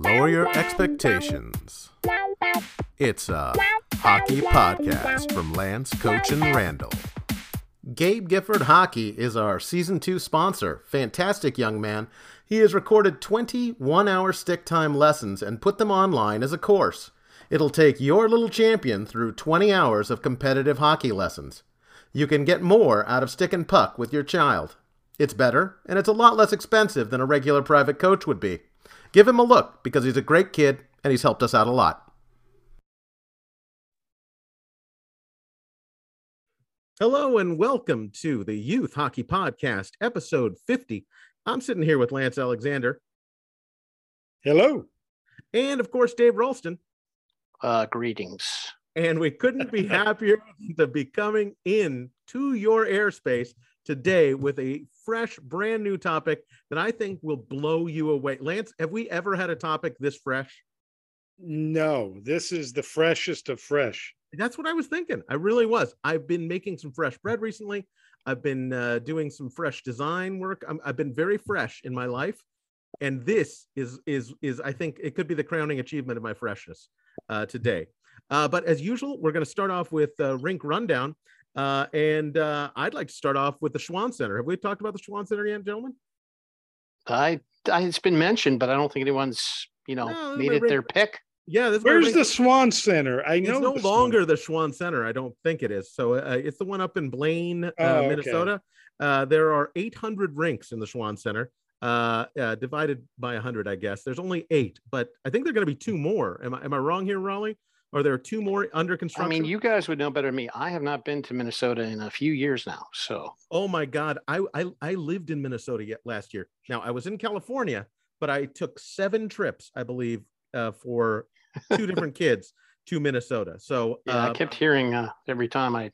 Lower your expectations. It's a hockey podcast from Lance, Coach, and Randall. Gabe Gifford Hockey is our season two sponsor. Fantastic young man. He has recorded 20 one hour stick time lessons and put them online as a course. It'll take your little champion through 20 hours of competitive hockey lessons. You can get more out of stick and puck with your child. It's better, and it's a lot less expensive than a regular private coach would be. Give him a look because he's a great kid and he's helped us out a lot. Hello and welcome to the Youth Hockey Podcast, episode 50. I'm sitting here with Lance Alexander. Hello. And of course, Dave Ralston. Uh, greetings. And we couldn't be happier to be coming in to your airspace today with a fresh, brand new topic that I think will blow you away. Lance, have we ever had a topic this fresh? No, this is the freshest of fresh. That's what I was thinking. I really was. I've been making some fresh bread recently. I've been uh, doing some fresh design work. i have been very fresh in my life, and this is is is I think it could be the crowning achievement of my freshness uh, today. Uh, but as usual, we're going to start off with uh, rink rundown. Uh, and uh, I'd like to start off with the Schwan Center. Have we talked about the Schwan Center yet, gentlemen? I, I it's been mentioned, but I don't think anyone's you know no, made it their pick. Yeah, this where's the Schwan Center? I know it's no the longer the Schwan Center. I don't think it is. So uh, it's the one up in Blaine, uh, oh, Minnesota. Okay. Uh, there are 800 rinks in the Schwan Center, uh, uh, divided by 100, I guess. There's only eight, but I think there are going to be two more. Am I am I wrong here, Rolly? Are there two more under construction? I mean, you guys would know better than me. I have not been to Minnesota in a few years now. So, oh my God, I I, I lived in Minnesota yet last year. Now I was in California, but I took seven trips, I believe, uh, for two different kids to Minnesota. So yeah, uh, I kept hearing uh, every time I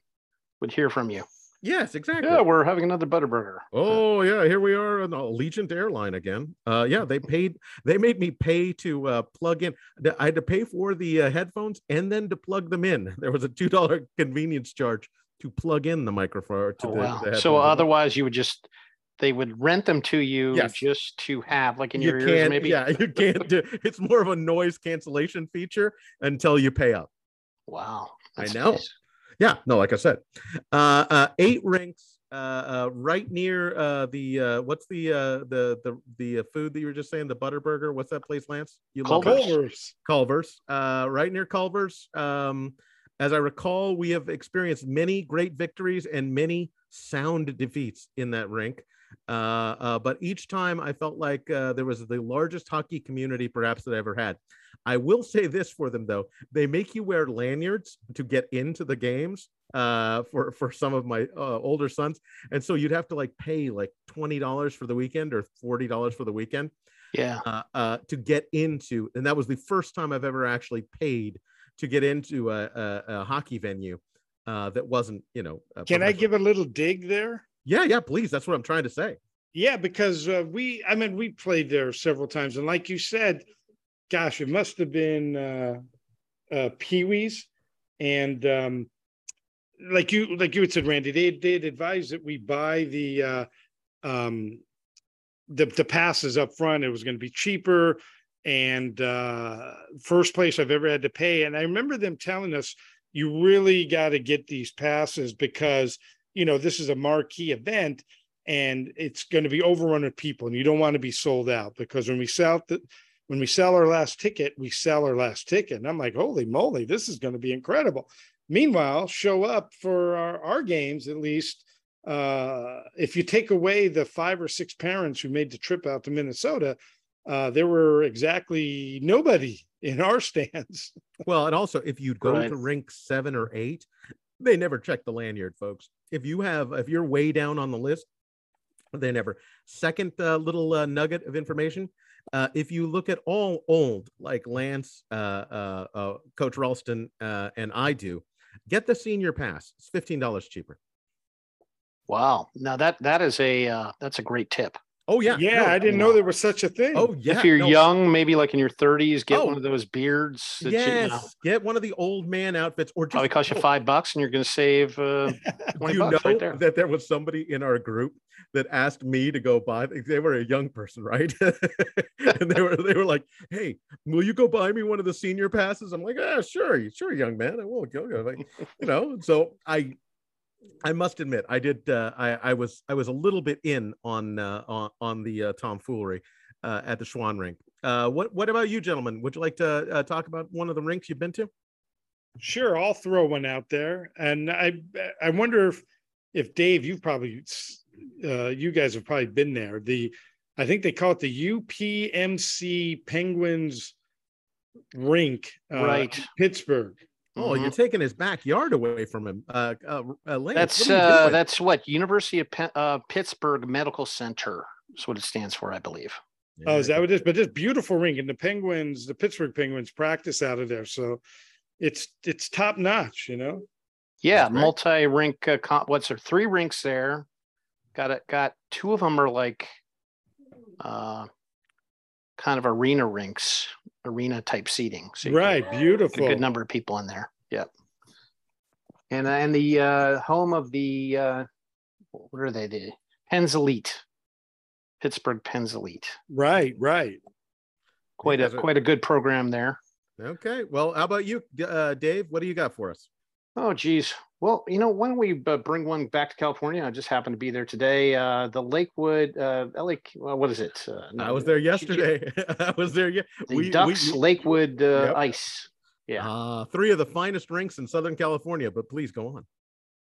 would hear from you. Yes, exactly. Yeah, we're having another Butterburger. Oh yeah, here we are on the Allegiant airline again. Uh, yeah, they paid. They made me pay to uh, plug in. I had to pay for the uh, headphones and then to plug them in. There was a two dollar convenience charge to plug in the microphone. To oh, the, wow. the so otherwise, you would just they would rent them to you yes. just to have like in you your ears maybe yeah you can't do it's more of a noise cancellation feature until you pay up wow i know nice. Yeah, no, like I said, uh, uh, eight rinks uh, uh, right near uh, the uh, what's the uh, the the the uh, food that you were just saying the Butterburger. What's that place, Lance? You Culver's. Culver's. Uh, right near Culver's. Um, as I recall, we have experienced many great victories and many sound defeats in that rink. Uh, uh, but each time I felt like uh, there was the largest hockey community perhaps that I ever had. I will say this for them though: they make you wear lanyards to get into the games. Uh, for for some of my uh, older sons, and so you'd have to like pay like twenty dollars for the weekend or forty dollars for the weekend. Yeah. Uh, uh, to get into, and that was the first time I've ever actually paid to get into a, a, a hockey venue uh, that wasn't, you know. Can I give a little dig there? Yeah, yeah, please. That's what I'm trying to say. Yeah, because uh, we, I mean, we played there several times, and like you said, gosh, it must have been uh, uh, Pee Wee's, and um, like you, like you had said, Randy, they did advise that we buy the uh, um, the the passes up front. It was going to be cheaper, and uh, first place I've ever had to pay. And I remember them telling us, you really got to get these passes because you know this is a marquee event and it's going to be overrun with people and you don't want to be sold out because when we sell the when we sell our last ticket we sell our last ticket. And i'm like holy moly this is going to be incredible. Meanwhile show up for our, our games at least uh, if you take away the five or six parents who made the trip out to minnesota uh, there were exactly nobody in our stands. Well and also if you go right. to rink seven or eight they never check the lanyard folks if you have if you're way down on the list they never. Second uh, little uh, nugget of information uh, if you look at all old like lance uh, uh, uh, coach ralston and i do get the senior pass. It's $15 cheaper. Wow. Now that that is a that's a great tip Oh yeah, yeah. No, I didn't know there was such a thing. Oh yeah. if you're no. young, maybe like in your 30s, get Oh. one of those beards. That yes, you, know, get one of the old man outfits, or just probably cost you five bucks, and you're going to save uh, Do 20 you bucks know right there. that there was somebody in our group that asked me to go buy? They were a young person, right? and they were they were like, "Hey, will you go buy me one of the senior passes?" I'm like, "Ah, sure, sure, young man, I will go." go." Like, you know, so I I must admit, I did. Uh, I I was I was a little bit in on uh, on on the uh, tomfoolery uh, at the Schwan rink. Uh, what what about you, gentlemen? Would you like to uh, talk about one of the rinks you've been to? Sure, I'll throw one out there, and I I wonder if if Dave, you've probably uh, you guys have probably been there. The I think they call it the UPMC Penguins rink, uh, Right. Pittsburgh. Oh, Mhm. you're taking his backyard away from him. Uh, uh, uh Lance, That's what uh, that's what University of Pe- uh, Pittsburgh Medical Center is what it stands for, I believe. Oh, is that what it is? But this beautiful rink, and the Penguins, the Pittsburgh Penguins, practice out of there, so it's it's top notch. You know. Yeah, That's multi-rink. Uh, com- what's there? Three rinks there. Got it. Got two of them are like, uh, kind of arena rinks, arena type seating. So Right, beautiful. a good number of people in there. Yep. And and the uh, home of the uh, what are they? The Pens Elite, Pittsburgh Pens Elite. Right, right. Quite a guys quite a good program there. Okay. Well, how about you, uh, Dave? What do you got for us? Oh, geez. Well, you know, why don't we uh, bring one back to California? I just happened to be there today. Uh, the Lakewood, uh, LA, well, what is it? Uh, I was there yesterday. I was there. Yeah. The Ducks Lakewood uh, Yep. Ice. Yeah. Uh, three of the finest rinks in Southern California. But please go on.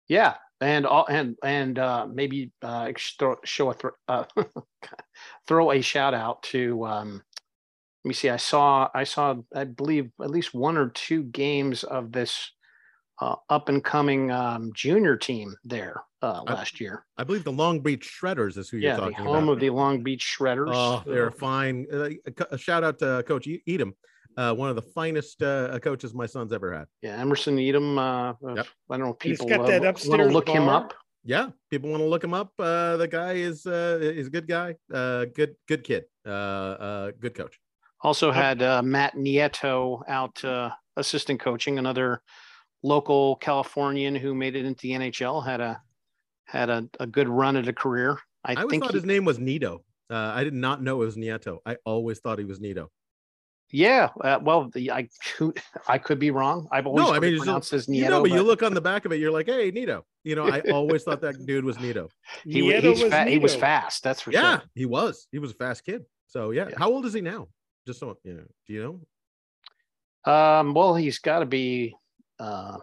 Yeah, and all and and uh, maybe uh, throw, show a uh, throw a shout out to. Um, let me see. I saw I saw I believe at least one or two games of this uh, up and coming um, junior team there uh, I- last year. I believe the Long Beach Shredders is who you're Yeah, the talking home about. of the Long Beach Shredders. Oh, they're fine. Uh, a shout out to Coach E- Etem, uh, one of the finest uh, coaches my son's ever had. Yeah, Emerson Etem. Uh, uh, Yep. I don't know if He's people got that want to upstairs look him up. Yeah, people want to look him up. Uh, the guy is uh, is a good guy. Uh, good good kid. Uh, uh, good coach. Also had uh, Matt Nieto out uh, assistant coaching, another local Californian who made it into the NHL. Had a had a, a good run at a career. I, I always think. thought he- his name was Nito. Uh, I did not know it was Nieto. I always thought he was Nito. yeah. Uh, well, the, I I could be wrong. I've always No, I heard mean, it it's pronounced as Nieto. You know, but, you look on the back of it, you're like, hey, Nito. You know, I always thought that dude was Nito. he, Nieto was fa- he was fast. That's for Yeah, sure. he was. He was a fast kid. So yeah. Yeah. How old is he now? Just so you know, do you know? Um, well, he's got to be, uh,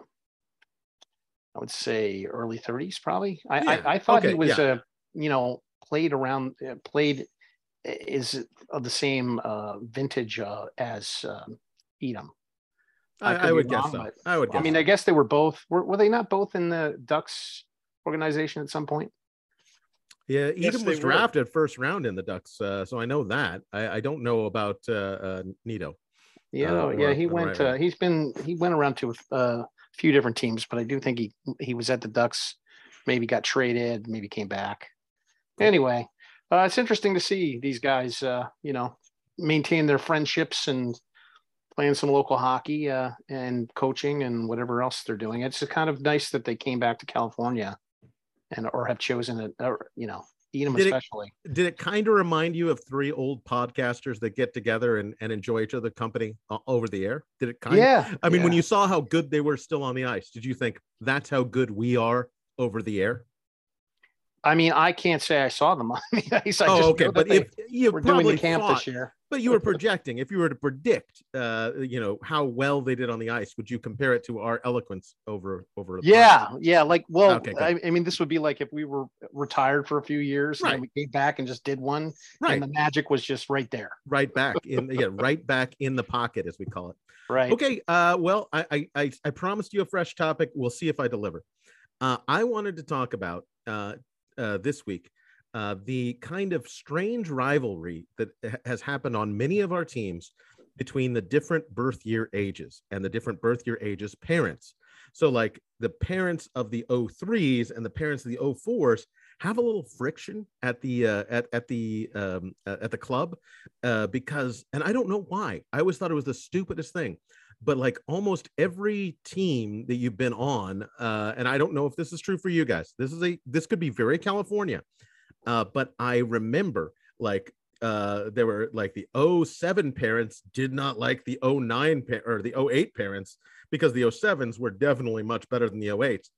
I would say early 30s, probably. I, Yeah, I, I thought he was, yeah. uh, you know, played around, uh, played is of the same uh, vintage uh, as um, Etem. I I, I be would guess wrong, so. but- I would guess. I mean, so. I guess they were both. Were, were they not both in the Ducks organization at some point? yeah, Yes, Etem they was were. drafted first round in the Ducks, uh, so I know that. I, I don't know about uh, uh, Nito. Yeah, Uh, yeah, he went. right Uh, he's been. He went around to a uh, few different teams, but I do think he he was at the Ducks. Maybe got traded. Maybe came back. Anyway, uh, it's interesting to see these guys. Uh, you know, maintain their friendships and playing some local hockey uh, and coaching and whatever else they're doing. It's kind of nice that they came back to California and or have chosen it. Or, you know, Etem Did it- Did it kind of remind you of three old podcasters that get together and, and enjoy each other's company uh, over the air? Did it kind yeah, I mean, when you saw how good they were still on the ice, did you think that's how good we are over the air? I mean, I can't say I saw them on the ice. I oh, just okay. But if you were doing the camp thought, this year. but you were projecting, if you were to predict, uh, you know, how well they did on the ice, would you compare it to our eloquence over over? Yeah, yeah. Like, well, Okay. I, I mean, this would be like if we were retired for a few years and we came back and just did one, right, and the magic was just right there. right back in, yeah, right back in the pocket, as we call it. Right. Okay. Uh, well, I, I I I promised you a fresh topic. We'll see if I deliver. Uh, I wanted to talk about uh, uh, this week uh, the kind of strange rivalry that has happened on many of our teams between the different birth year ages and the different birth year ages parents. So, like the parents of the 03s and the parents of the 04s have a little friction at the uh, at at the um, uh, at the club uh, because, and I don't know why. I always thought it was the stupidest thing, but like almost every team that you've been on, uh, and I don't know if this is true for you guys. This is a this could be very California, uh, but I remember like uh, there were like the 07 parents did not like the 09 pa- or the 08 parents because the 07s were definitely much better than the 08s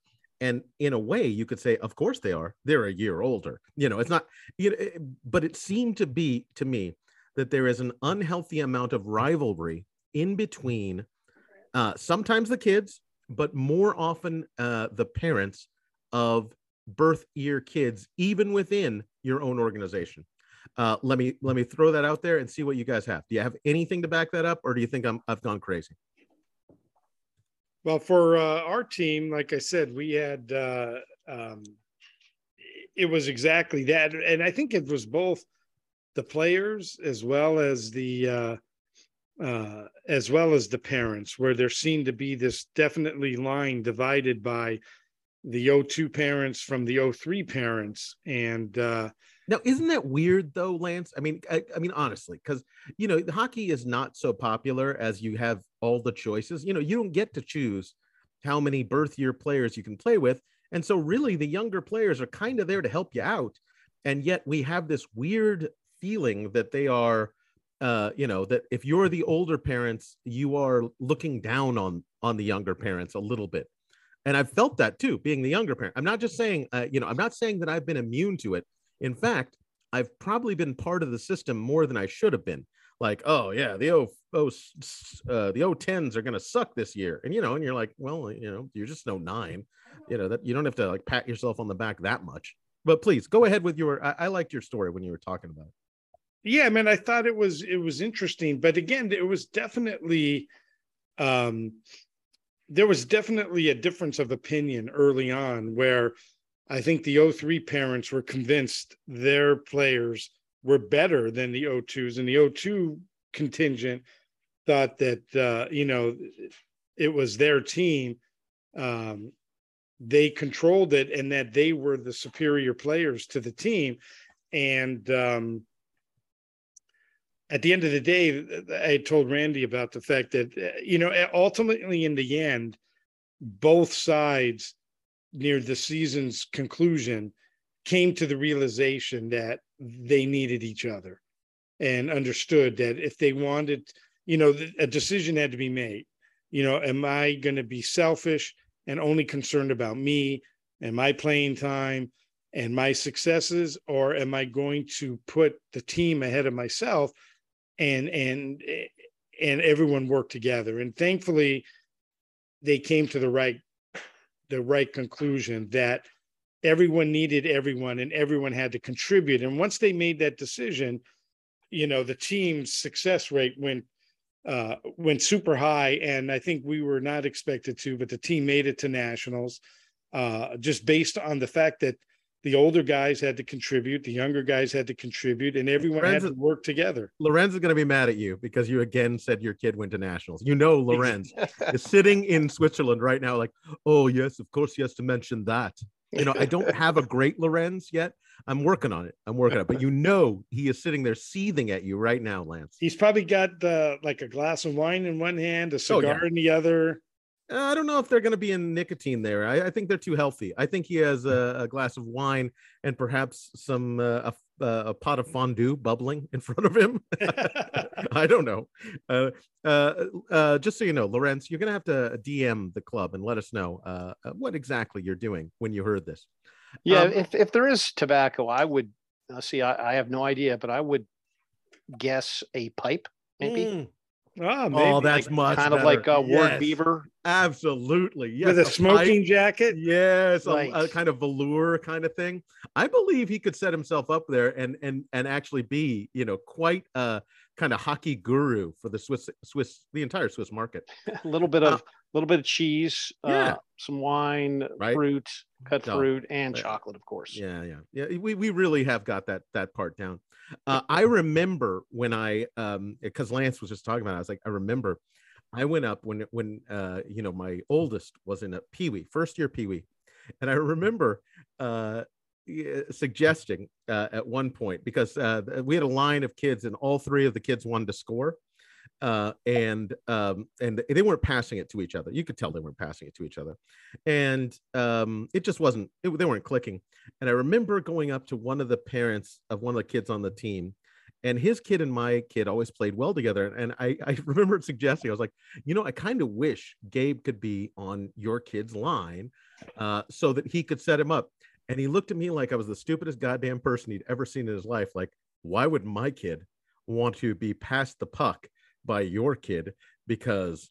and in a way you could say of course they are they're a year older you know it's not you know it- but it seemed to be to me that there is an unhealthy amount of rivalry in between uh, sometimes the kids but more often uh, the parents of birth year kids even within your own organization. Uh, let me let me throw that out there and see what you guys have. Do you have anything to back that up or do you think I'm, i've gone crazy? Well, for uh, our team, like I said, we had uh, um, it was exactly that, and I think it was both the players as well as the uh, as well as the parents, where there seemed to be this definitely line divided by the O2 parents from the O3 parents, and uh, Now, isn't that weird though, Lance? I mean, I, I mean, honestly, because you know, hockey is not so popular as you have all the choices. You know, you don't get to choose how many birth year players you can play with, and so really, the younger players are kind of there to help you out, and yet we have this weird feeling that they are, uh, you know, that if you're the older parents, you are looking down on on the younger parents a little bit. And I've felt that too, being the younger parent. I'm not just saying, uh, you know, I'm not saying that I've been immune to it. In fact, I've probably been part of the system more than I should have been. Like, oh yeah, the O oh, uh, the O tens are gonna suck this year, and you know, and you're like, well, you know, you're just no nine, you know that you don't have to like pat yourself on the back that much. But please go ahead with your. I, I liked your story when you were talking about it. Yeah, I mean, I thought it was it was interesting, but again, it was definitely um, there was definitely a difference of opinion early on where I think the 03 parents were convinced their players were better than the 02s, and the 02 contingent thought that uh, you know it was their team. Um, they controlled it, and that they were the superior players to the team. And um, at the end of the day, I told Randy about the fact that uh, you know ultimately in the end, both sides near the season's conclusion came to the realization that they needed each other and understood that if they wanted you know a decision had to be made. You know am i going to be selfish and only concerned about me and my playing time and my successes or am i going to put the team ahead of myself and and and everyone worked together. And thankfully they came to the right the right conclusion that everyone needed everyone and everyone had to contribute. And once they made that decision you know the team's success rate went uh, went super high. And i think we were not expected to but the team made it to nationals uh, just based on the fact that the older guys had to contribute the younger guys had to contribute and everyone had to work together Lorenz is going to be mad at you because you again said your kid went to nationals. You know, Lorenz is sitting in Switzerland right now, like, oh yes, of course he has to mention that. You know, I don't have a great Lorenz yet. I'm working on it. I'm working on it. But you know, he is sitting there seething at you right now, Lance. he's probably got uh, like a glass of wine in one hand a Oh, yeah. cigar in the other I don't know if they're going to be in nicotine there. I, I think they're too healthy. I think he has a, a glass of wine and perhaps some uh, a, a pot of fondue bubbling in front of him. I don't know. Uh, uh, uh, just so you know, Lorenz, you're going to have to DM the club and let us know uh, uh, what exactly you're doing when you heard this. Yeah, Um, if if there is tobacco, I would uh, see. I, I have no idea, but I would guess a pipe, maybe Mm. Oh, maybe. Oh, that's much kind of better. like uh, Ward Yes, Beaver. Absolutely. Yes. with a pipe. smoking jacket Yes, a, a kind of velour kind of thing. I believe he could set himself up there and and and actually be, you know, quite a kind of hockey guru for the Swiss Swiss the entire Swiss market. a little bit of a little bit of cheese, Uh, yeah. uh, some wine, Right. fruit, cut No, fruit, and yeah. chocolate, of course. Yeah, yeah, yeah. We we really have got that that part down. Uh, I remember when I um because Lance was just talking about, it, I was like, I remember I went up when when uh you know my oldest was in a Pee Wee first year Pee Wee, and I remember uh suggesting uh, at one point because uh, we had a line of kids and all three of the kids wanted to score uh, and um, and they weren't passing it to each other. You could tell they weren't passing it to each other, and um, it just wasn't. It, they weren't clicking. And I remember going up to one of the parents of one of the kids on the team, and his kid and my kid always played well together. And I, I remember suggesting, I was like, you know, I kind of wish Gabe could be on your kid's line, uh, so that he could set him up. And he looked at me like I was the stupidest goddamn person he'd ever seen in his life. Like, why would my kid want to be past the puck by your kid because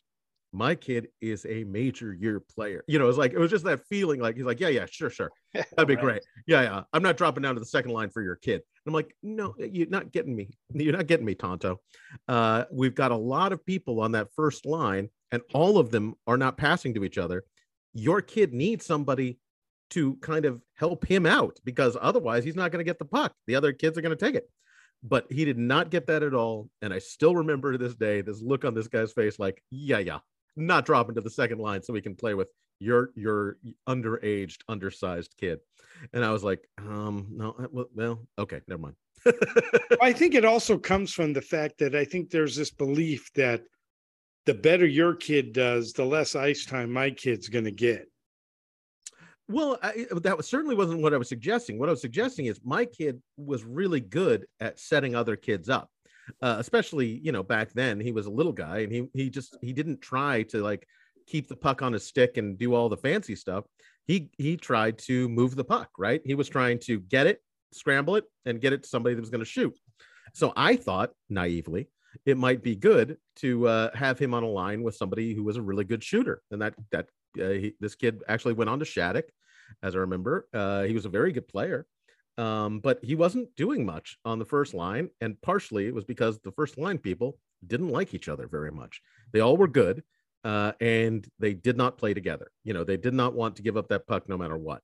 my kid is a major year player. You know, it's like it was just that feeling like he's like, yeah, yeah, sure, sure. That'd be right. great. Yeah, yeah. I'm not dropping down to the second line for your kid. And I'm like, no, you're not getting me. You're not getting me, Tonto. Uh, we've got a lot of people on that first line, and all of them are not passing to each other. Your kid needs somebody to kind of help him out because otherwise he's not going to get the puck. The other kids are going to take it but he did not get that at all. And I still remember to this day this look on this guy's face, like, yeah, yeah, not dropping to the second line so we can play with your your underaged, undersized kid. And I was like, um, no, uh, well, well okay, never mind. I think it also comes from the fact that I think there's this belief that the better your kid does, the less ice time my kid's going to get. Well, I, that was, certainly wasn't what I was suggesting. What I was suggesting is my kid was really good at setting other kids up, uh, especially you know back then he was a little guy and he he just he didn't try to like keep the puck on his stick and do all the fancy stuff. He he tried to move the puck. Right, he was trying to get it, scramble it, and get it to somebody that was going to shoot. So I thought naively it might be good to uh, have him on a line with somebody who was a really good shooter, and that that uh, he, this kid actually went on to Shattuck, as I remember. Uh, he was a very good player, um, but he wasn't doing much on the first line. And partially it was because the first line people didn't like each other very much. They all were good, uh, and they did not play together. You know, they did not want to give up that puck no matter what.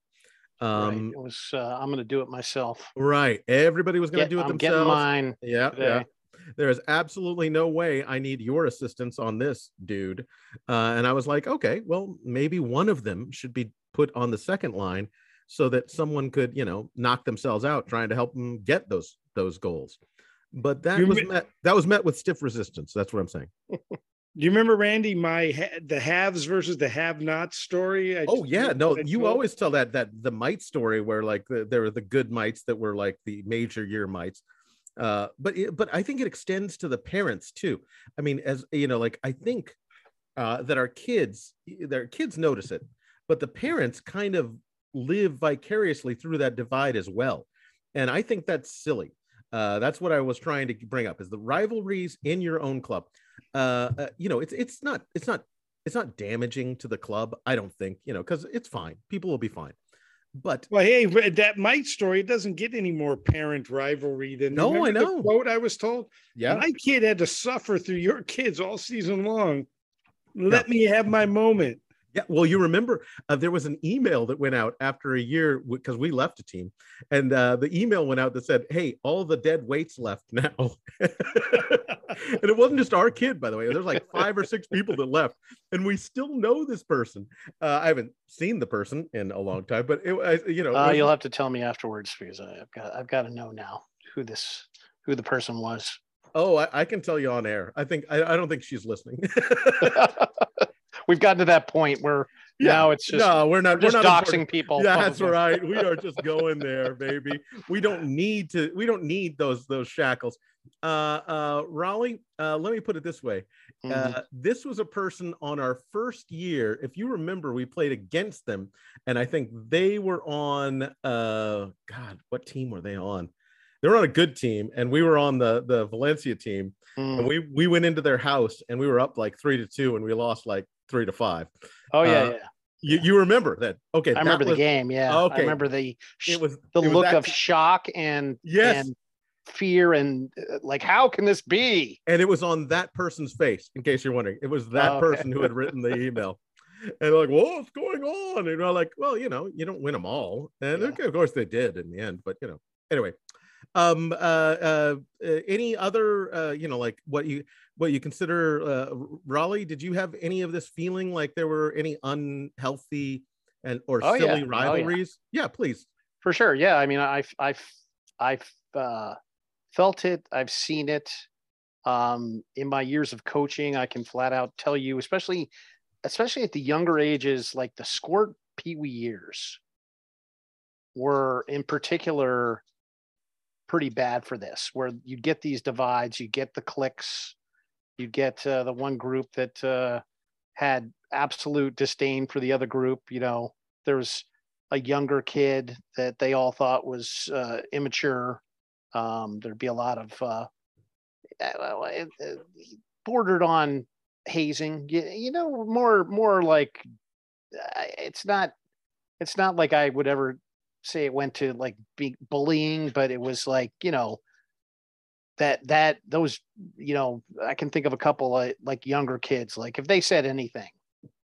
Um, right. It was uh, I'm going to do it myself. Right. Everybody was going to do it I'm themselves. mine. Yeah. today. Yeah there is absolutely no way I need your assistance on this, dude. Uh, and I was like, okay, well, maybe one of them should be put on the second line so that someone could, you know, knock themselves out trying to help them get those those goals. But that you was met, that was met with stiff resistance. That's what I'm saying. Do you remember Randy my ha- the haves versus the have-nots story? I oh yeah, no, you always tell that that the mite story where like the, there were the good mites that were like the major year mites, uh, but it, but I think it extends to the parents too. I mean, as you know, like I think uh, that our kids, their kids notice it, but the parents kind of live vicariously through that divide as well, and I think that's silly. Uh, that's what I was trying to bring up: is the rivalries in your own club. Uh, uh, you know, it's it's not it's not it's not damaging to the club. I don't think you know because it's fine. People will be fine. But well, hey, that mite story doesn't get any more parent rivalry than no, I know. quote I was told. Yeah, my kid had to suffer through your kids all season long. Let me have my moment. Yeah, well, you remember uh, there was an email that went out after a year because we left a team, and uh, the email went out that said, "Hey, all the dead weights left now." and it wasn't just our kid, by the way. There's like five or six people that left, and we still know this person. Uh, I haven't seen the person in a long time, but it, I, you know, uh, you'll have to tell me afterwards because I've got I've got to know now who this who the person was. Oh, I, I can tell you on air. I think I, I don't think she's listening we've gotten to that point where yeah. now it's just no, we're not we're just not doxing important. people. Yeah, that's right. We are just going there, baby. We don't need to. We don't need those those shackles. Uh, uh, Rolly. Uh, let me put it this way. Uh, mm-hmm. this was a person on our first year. If you remember, we played against them, and I think they were on. Uh, God, what team were they on? they were on a good team and we were on the the Valencia team mm. and we we went into their house and we were up like 3 to 2 and we lost like 3 to 5. Oh yeah, uh, yeah. You, you remember that? Okay, I remember was, the game. Yeah, okay. I remember the it was the it look was of shock and yes. and fear and uh, like how can this be? And it was on that person's face. In case you're wondering, it was that oh, person who had written the email. and like, what's going on? And I'm like, well, you know, you don't win them all. And yeah. okay, of course they did in the end, but you know, anyway, um uh, uh, uh any other uh you know like what you what you consider uh rolly did you have any of this feeling like there were any unhealthy and or oh, silly yeah. rivalries oh, yeah. yeah. please For sure. Yeah. I mean, I've, I've, I've uh, felt it. I've seen it. Um, in my years of coaching, I can flat out tell you, especially, especially at the younger ages, like the squirt pee wee years were in particular pretty bad for this, where you get these divides, you get the cliques, you get uh, the one group that uh, had absolute disdain for the other group. You know, there's a younger kid that they all thought was uh, immature. Um, there'd be a lot of uh, it, it bordered on hazing. You, you know, more more like it's not it's not like I would ever say it went to like be bullying, but it was like you know that that those you know I can think of a couple of like younger kids like if they said anything,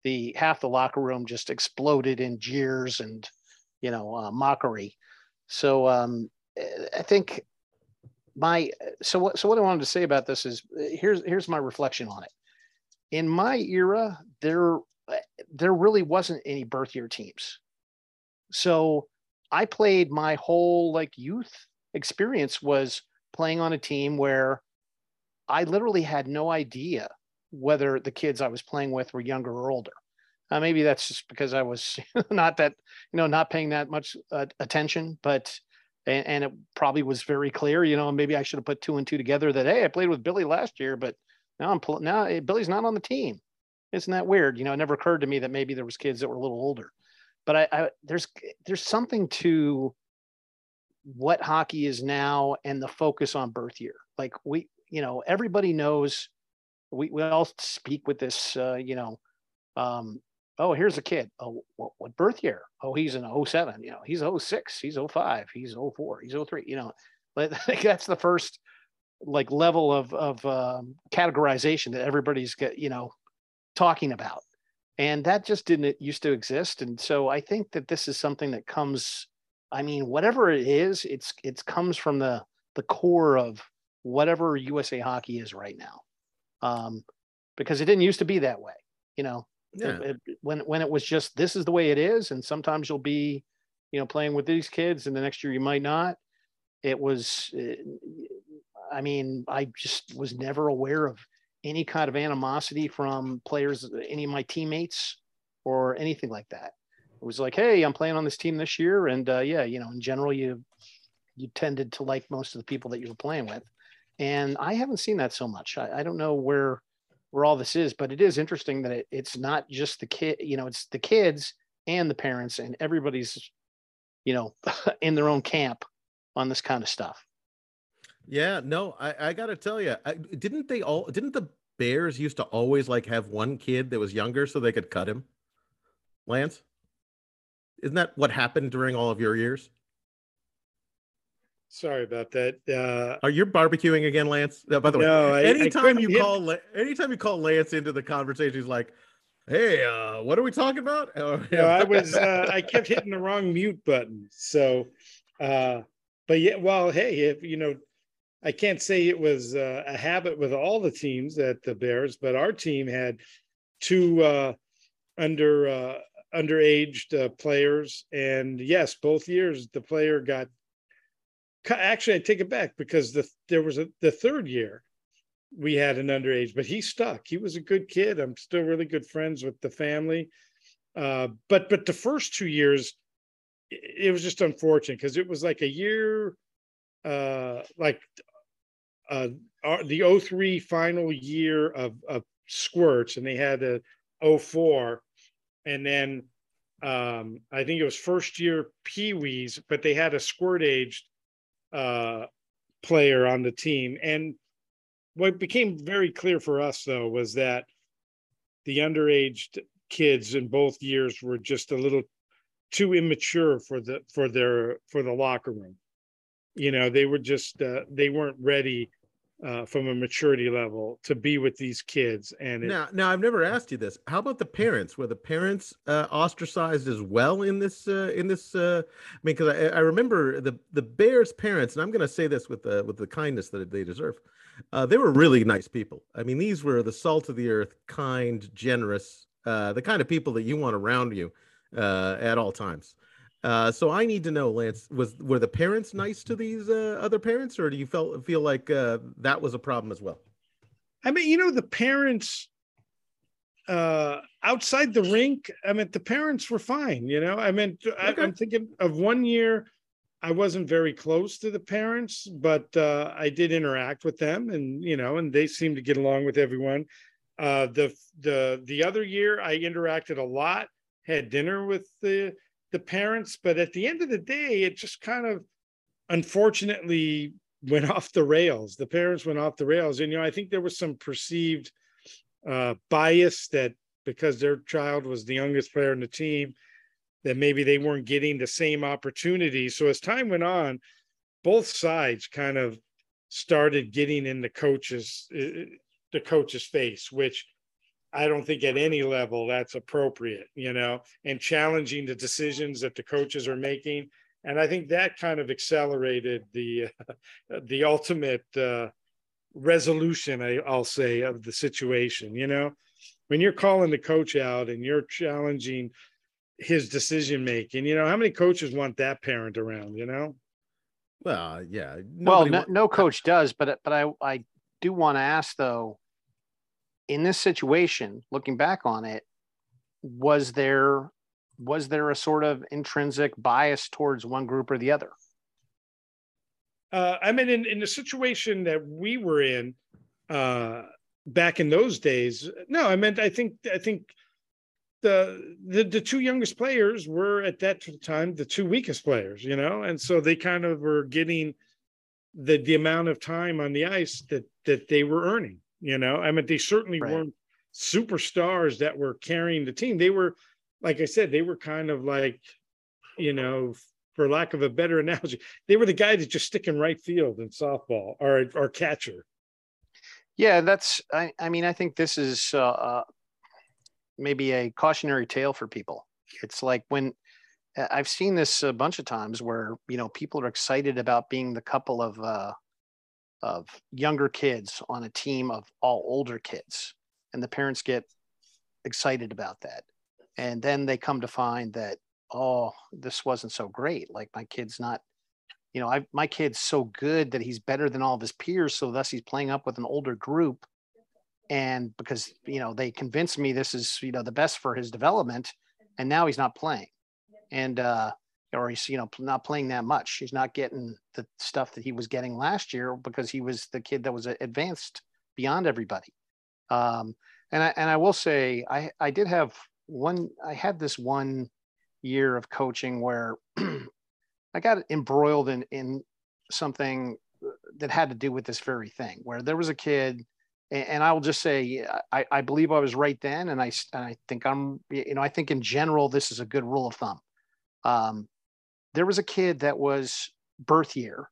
the half the locker room just exploded in jeers and you know uh, mockery. So um, I think my so what so what I wanted to say about this is here's here's my reflection on it. In my era, there there really wasn't any birth year teams. So I played my whole like youth experience was playing on a team where I literally had no idea whether the kids I was playing with were younger or older. Uh, maybe that's just because I was not that, you know, not paying that much uh, attention, but, and, and, it probably was very clear, you know, maybe I should have put two and two together that, Hey, I played with Billy last year, but now I'm, now eh, Billy's not on the team. Isn't that weird? You know, it never occurred to me that maybe there was kids that were a little older, but I, I there's, there's something to what hockey is now and the focus on birth year. Like we, you know, everybody knows we, we all speak with this, uh, you know, um, oh, here's a kid. Oh, what, what birth year? Oh, he's an 07, you know, he's 06, he's 05, he's 04, he's 03, you know, like that's the first like level of, of um, categorization that everybody's get, you know, talking about. And that just didn't used to exist. And so I think that this is something that comes I mean, whatever it is, it's it comes from the the core of whatever USA hockey is right now. Um, because it didn't used to be that way, you know. Yeah. It, it, when when it was just this is the way it is, and sometimes you'll be, you know, playing with these kids, and the next year you might not. It was, eh, I mean, I just was never aware of any kind of animosity from players, any of my teammates, or anything like that it was like, hey, I'm playing on this team this year, and uh, yeah, you know, in general, you you tended to like most of the people that you were playing with, and I haven't seen that so much. I, I don't know where where all this is, but it is interesting that it, it's not just the kid, you know, it's the kids and the parents, and everybody's, you know, in their own camp on this kind of stuff. Yeah, no, I, I got to tell you, I, didn't they all? Didn't the Bears used to always like have one kid that was younger so they could cut him? Lance? Isn't that what happened during all of your years? Sorry about that. Uh, Are you barbecuing again, Lance? Uh, by the no, way, I, anytime I you hit... call, anytime you call Lance into the conversation, he's like, "Hey, uh, what are we talking about?" no, I was, uh, I kept hitting the wrong mute button. So, uh, but yeah, well, hey, if you know, I can't say it was uh, a habit with all the teams at the Bears, but our team had two uh, under uh, underaged uh, players. And yes, both years the player got. Actually, I take it back because the there was a the third year we had an underage, but he stuck. He was a good kid. I'm still really good friends with the family. Uh, but but the first two years, it, it was just unfortunate because it was like a year, uh, like uh, the 03 final year of, of squirts, and they had a 04 and then um, I think it was first year Pee Wees, but they had a squirt aged uh, player on the team. And what became very clear for us, though, was that the underaged kids in both years were just a little too immature for the for their for the locker room. You know, they were just uh, they weren't ready uh, from a maturity level to be with these kids. And it, now, now I've never asked you this. How about the parents? Were the parents uh, ostracized as well in this? Uh, in this, uh, I mean, because I, I, remember the the Bears' parents, and I'm going to say this with the with the kindness that they deserve. Uh, they were really nice people. I mean, these were the salt of the earth, kind, generous, uh, the kind of people that you want around you uh, at all times. Uh, so I need to know, Lance, was were the parents nice to these uh, other parents, or do you felt feel like uh, that was a problem as well? I mean, you know, the parents uh outside the rink, I mean, the parents were fine, you know. I mean, I, Okay. I'm thinking of one year I wasn't very close to the parents, but uh I did interact with them and you know, and they seemed to get along with everyone. Uh the the the other year I interacted a lot, had dinner with the the parents, but at the end of the day, it just kind of unfortunately went off the rails. The parents went off the rails. And, you know, I think there was some perceived uh, bias that because their child was the youngest player in the team, that maybe they weren't getting the same opportunities. So as time went on, both sides kind of started getting in the coaches the coach's face, which I don't think at any level that's appropriate, you know, and challenging the decisions that the coaches are making. And I think that kind of accelerated the uh, the ultimate uh, resolution, I, I'll say, of the situation. You know, when you're calling the coach out and you're challenging his decision making, you know, how many coaches want that parent around? You know, Well, yeah. well, no, wa- no coach does, but but I I do want to ask though, in this situation, looking back on it, was there was there a sort of intrinsic bias towards one group or the other? uh, I mean, in, in the situation that we were in uh, back in those days, no, I meant I think I think the, the the two youngest players were at that time the two weakest players, you know, and so they kind of were getting the the amount of time on the ice that that they were earning. You know, I mean, they certainly Right. weren't superstars that were carrying the team. They were, like I said, they were kind of like, you know, for lack of a better analogy, they were the guy that just stick in right field in softball or or catcher. Yeah, that's. I, I mean, I think this is uh, uh, maybe a cautionary tale for people. It's like when uh, I've seen this a bunch of times where you know people are excited about being the couple of uh, of younger kids on a team of all older kids, and the parents get excited about that, and then they come to find that oh, this wasn't so great. Like my kid's not you know, I my kid's so good that he's better than all of his peers, so thus he's playing up with an older group. And because you know they convinced me this is you know the best for his development, and now he's not playing, and uh, or he's you know not playing that much. He's not getting the stuff that he was getting last year because he was the kid that was advanced beyond everybody. Um, and I and I will say I I did have one I had this one year of coaching where I got embroiled in in something that had to do with this very thing, where there was a kid, and, I will just say I, I believe I was right then, and I and I think I'm you know I think in general this is a good rule of thumb. Um, there was a kid that was birth year,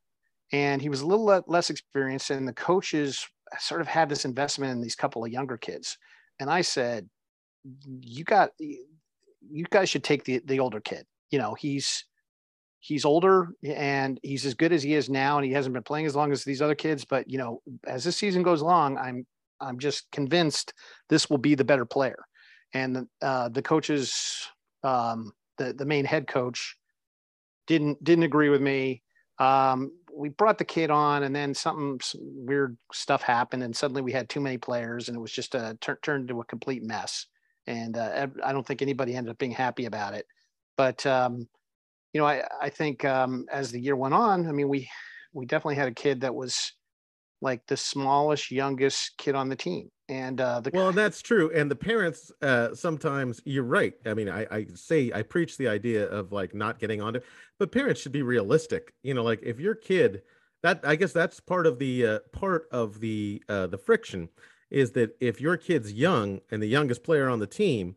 and he was a little le- less experienced, and the coaches sort of had this investment in these couple of younger kids, and I said, you got you guys should take the the older kid. You know he's he's older and he's as good as he is now and he hasn't been playing as long as these other kids but you know as this season goes along i'm i'm just convinced this will be the better player and the, uh, the coaches um, the the main head coach didn't didn't agree with me. Um, we brought the kid on and then something some weird stuff happened and suddenly we had too many players and it was just a tur- turned into a complete mess. And uh, i don't think anybody ended up being happy about it. But um, you know, I, I think um, as the year went on, I mean, we we definitely had a kid that was like the smallest, youngest kid on the team, and uh, the Well, that's true. And the parents, uh, sometimes you're right. I mean, I, I say I preach the idea of like not getting on it, but parents should be realistic. You know, like if your kid, that I guess that's part of the uh, part of the uh, the friction is that if your kid's young and the youngest player on the team,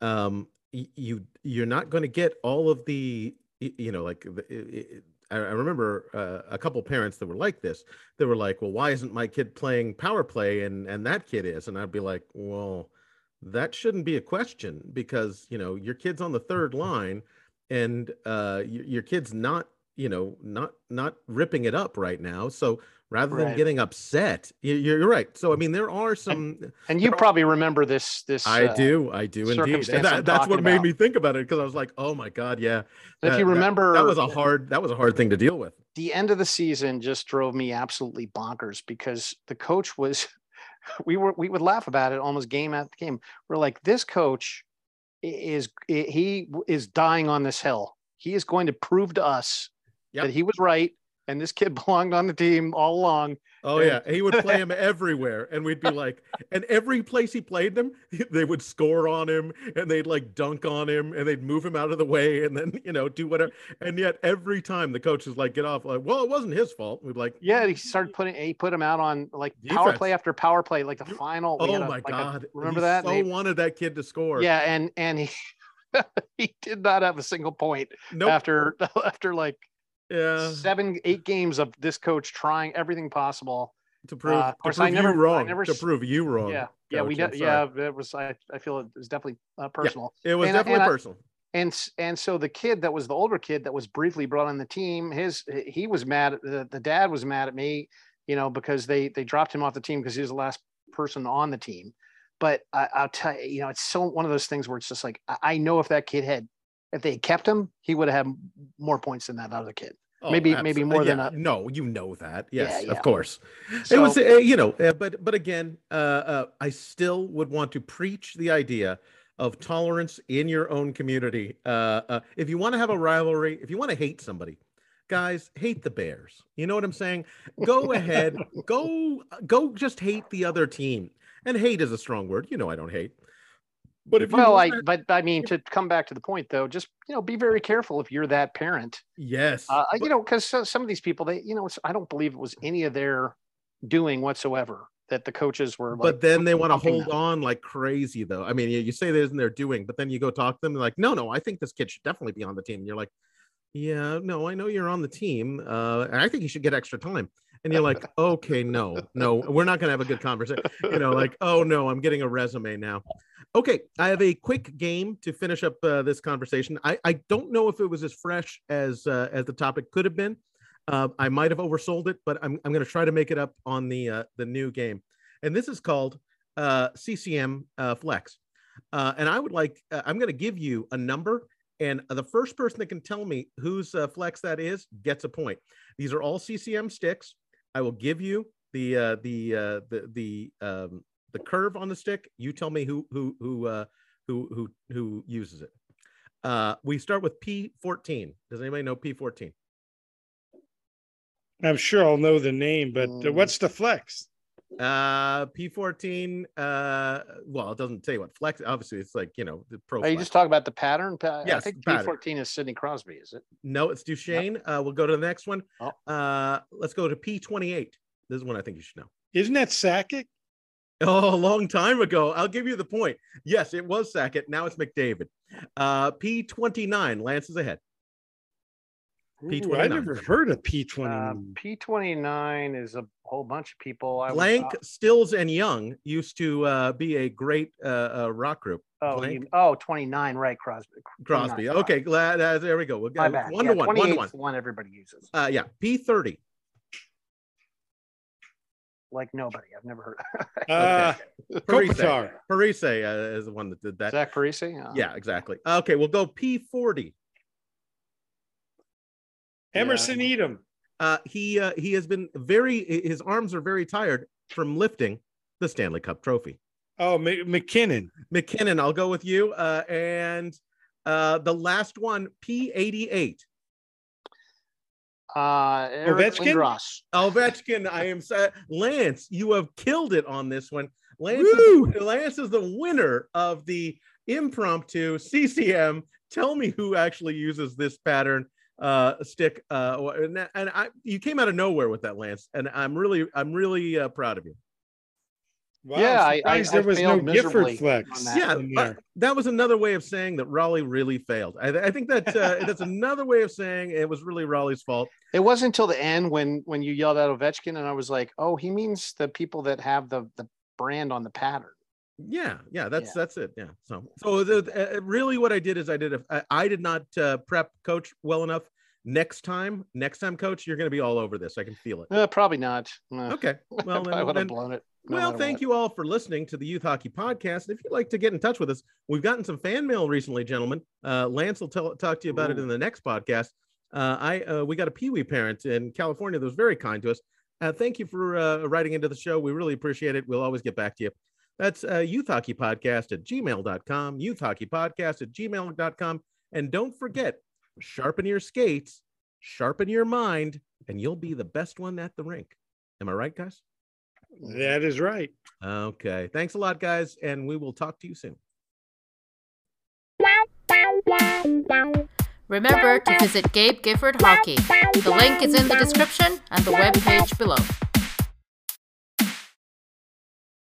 um, you you're not going to get all of the you know like the, i- remember uh, a couple parents that were like this. They were like, "Well, why isn't my kid playing power play and and that kid is?" And I'd be like, "Well, that shouldn't be a question because you know your kid's on the third line, and uh, your, your kid's not you know not not ripping it up right now. So rather than Right. getting upset. You- You're right. So I mean, there are some. And you There are- probably remember this. This I uh, do, I do indeed. And that- that's what made about. me think about it because I was like, oh my god, yeah. If you remember, that was a hard that was a hard thing to deal with. the end of the season just drove me absolutely bonkers because the coach was we were we would laugh about it almost game after game. We're like, this coach is he is dying on this hill. He is going to prove to us Yep. that he was right and this kid belonged on the team all along. Oh Yeah. yeah, he would play him everywhere, and we'd be like, and every place he played them, they would score on him, and they'd like dunk on him, and they'd move him out of the way, and then you know do whatever. And yet every time the coach is like, get off, like, well, it wasn't his fault. We'd be like, Yeah, he started putting he put him out on like power play after power play, like the final. oh a- my like a- god, remember he that? So They- wanted that kid to score. yeah, and and he he did not have a single point nope. after after like yeah, seven, eight games of this coach trying everything possible. to prove, uh, of course, prove I never- I you wrong. never to prove you wrong. yeah, yeah, we coach, did. Yeah, it was. I, I feel it was definitely uh, personal. It was And I- definitely and I- personal. And and so the kid that was the older kid that was briefly brought on the team, his he was mad. The the dad was mad at me, you know, because they they dropped him off the team because he was the last person on the team. But I, I'll tell you, you know, it's so one of those things where it's just like I, I know if that kid had if they had kept him, he would have had more points than that other kid. Oh, maybe- maybe absolutely. more than Yeah, a- no you know that. Yes yeah. of course So, it was uh, you know uh, but but again uh, uh i still would want to preach the idea of tolerance in your own community. Uh, uh if you want to have a rivalry if you want to hate somebody guys hate the bears. You know what i'm saying? Go ahead go go just hate the other team. And hate is a strong word. You know i don't hate but if you well, I but I mean to come back to the point though, just you know, be very careful if you're that parent. yes Uh, but- you know, because some of these people, they you know, it's, I don't believe it was any of their doing whatsoever that the coaches were. Like, but then they want to hold them. on like crazy though i mean you, you say this and they're doing but then you go talk to them like no no i think this kid should definitely be on the team and you're like yeah no i know you're on the team uh and i think you should get extra time and you're like okay no no we're not gonna have a good conversation you know like oh no i'm getting a resume now. Okay i have a quick game to finish up uh, this conversation. I i don't know if it was as fresh as uh, as the topic could have been. Uh, i might have oversold it but i'm, I'm going to try to make it up on the uh, the new game. And this is called uh, ccm uh, flex. And i would like i'm going to give you a number and the first person that can tell me whose uh, flex that is gets a point. These are all ccm sticks i will give you the uh, the uh, the the um, the curve on the stick. You tell me who who who uh, who who who uses it. Uh, we start with P14. Does anybody know P14? I'm sure I'll know the name, but uh, what's the flex? Uh, P14. Uh, well, it doesn't tell you what flex. Obviously, it's like you know the pro. Are you flex. just talking about the pattern? Pa- I Yes, think pattern. P14 is Sidney Crosby, is it? No, it's Duchesne. Uh, we'll go to the next one. Oh. Uh, let's go to P28. This is one I think you should know. Isn't that Sakic? Oh, a long time ago. I'll give you the point. Yes, it was Sakic. Now it's McDavid. Uh, P29. Lance is ahead. Ooh, P29. I never heard of P20. Uh, P29 is a whole bunch of people. I would- Blank, uh, Stills, and Young used to uh, be a great uh, uh, rock group. oh, you- oh, 29, right, Crosby. Crosby. Okay, glad. Uh, there we go. We'll My go bad. one yeah, to one. One to one. the one everybody uses. Uh, yeah. P30. Like nobody. I've never heard. Uh, Parise. Parise uh, is the one that did that. Zach Parise? Uh, Yeah, exactly. Okay, we'll go P40. Emerson Etem. Uh, he uh, he has been very. His arms are very tired from lifting the Stanley Cup trophy. Oh, M- MacKinnon. MacKinnon, I'll go with you. Uh, and uh, the last one, P88. Uh, Eric Ovechkin? Lindros. Ovechkin, I am sa- Lance. You have killed it on this one. Lance, Woo! is, Lance is the winner of the impromptu CCM. Tell me who actually uses this pattern uh stick uh and, and i you came out of nowhere with that lance and i'm really i'm really uh, proud of you Wow, Yeah, I'm I- I- there was no failed miserably Gifford flex. yeah uh, that was another way of saying that rolly really failed i, I think that uh, that's another way of saying it was really rolly's fault It wasn't until the end when when you yelled out Ovechkin, and I was like, oh, he means the people that have the the brand on the pattern. Yeah, yeah, that's Yeah. that's it. Yeah. So so the, uh, really, what I did is I did a, I, I did not uh, prep coach well enough next time, next time, coach, you're going to be all over this. I can feel it. Uh, probably not. Uh, Okay. Well, I then, would then- have blown it. no well, thank what. you all for listening to the Youth Hockey Podcast. If you'd like to get in touch with us, we've gotten some fan mail recently, gentlemen. Uh, Lance will tell, talk to you about it in the next podcast. Uh, I uh, we got a Pee Wee parent in California that was very kind to us. Uh, thank you for uh, writing into the show. We really appreciate it. We'll always get back to you. That's uh, Youth Hockey Podcast at gmail.com, Youth Hockey Podcast at gmail.com. And don't forget, sharpen your skates, sharpen your mind, and you'll be the best one at the rink. Am I right, guys? That is right. Okay. Thanks a lot, guys, and we will talk to you soon. Remember to visit Gabe Gifford Hockey. The link is in the description and the web page below.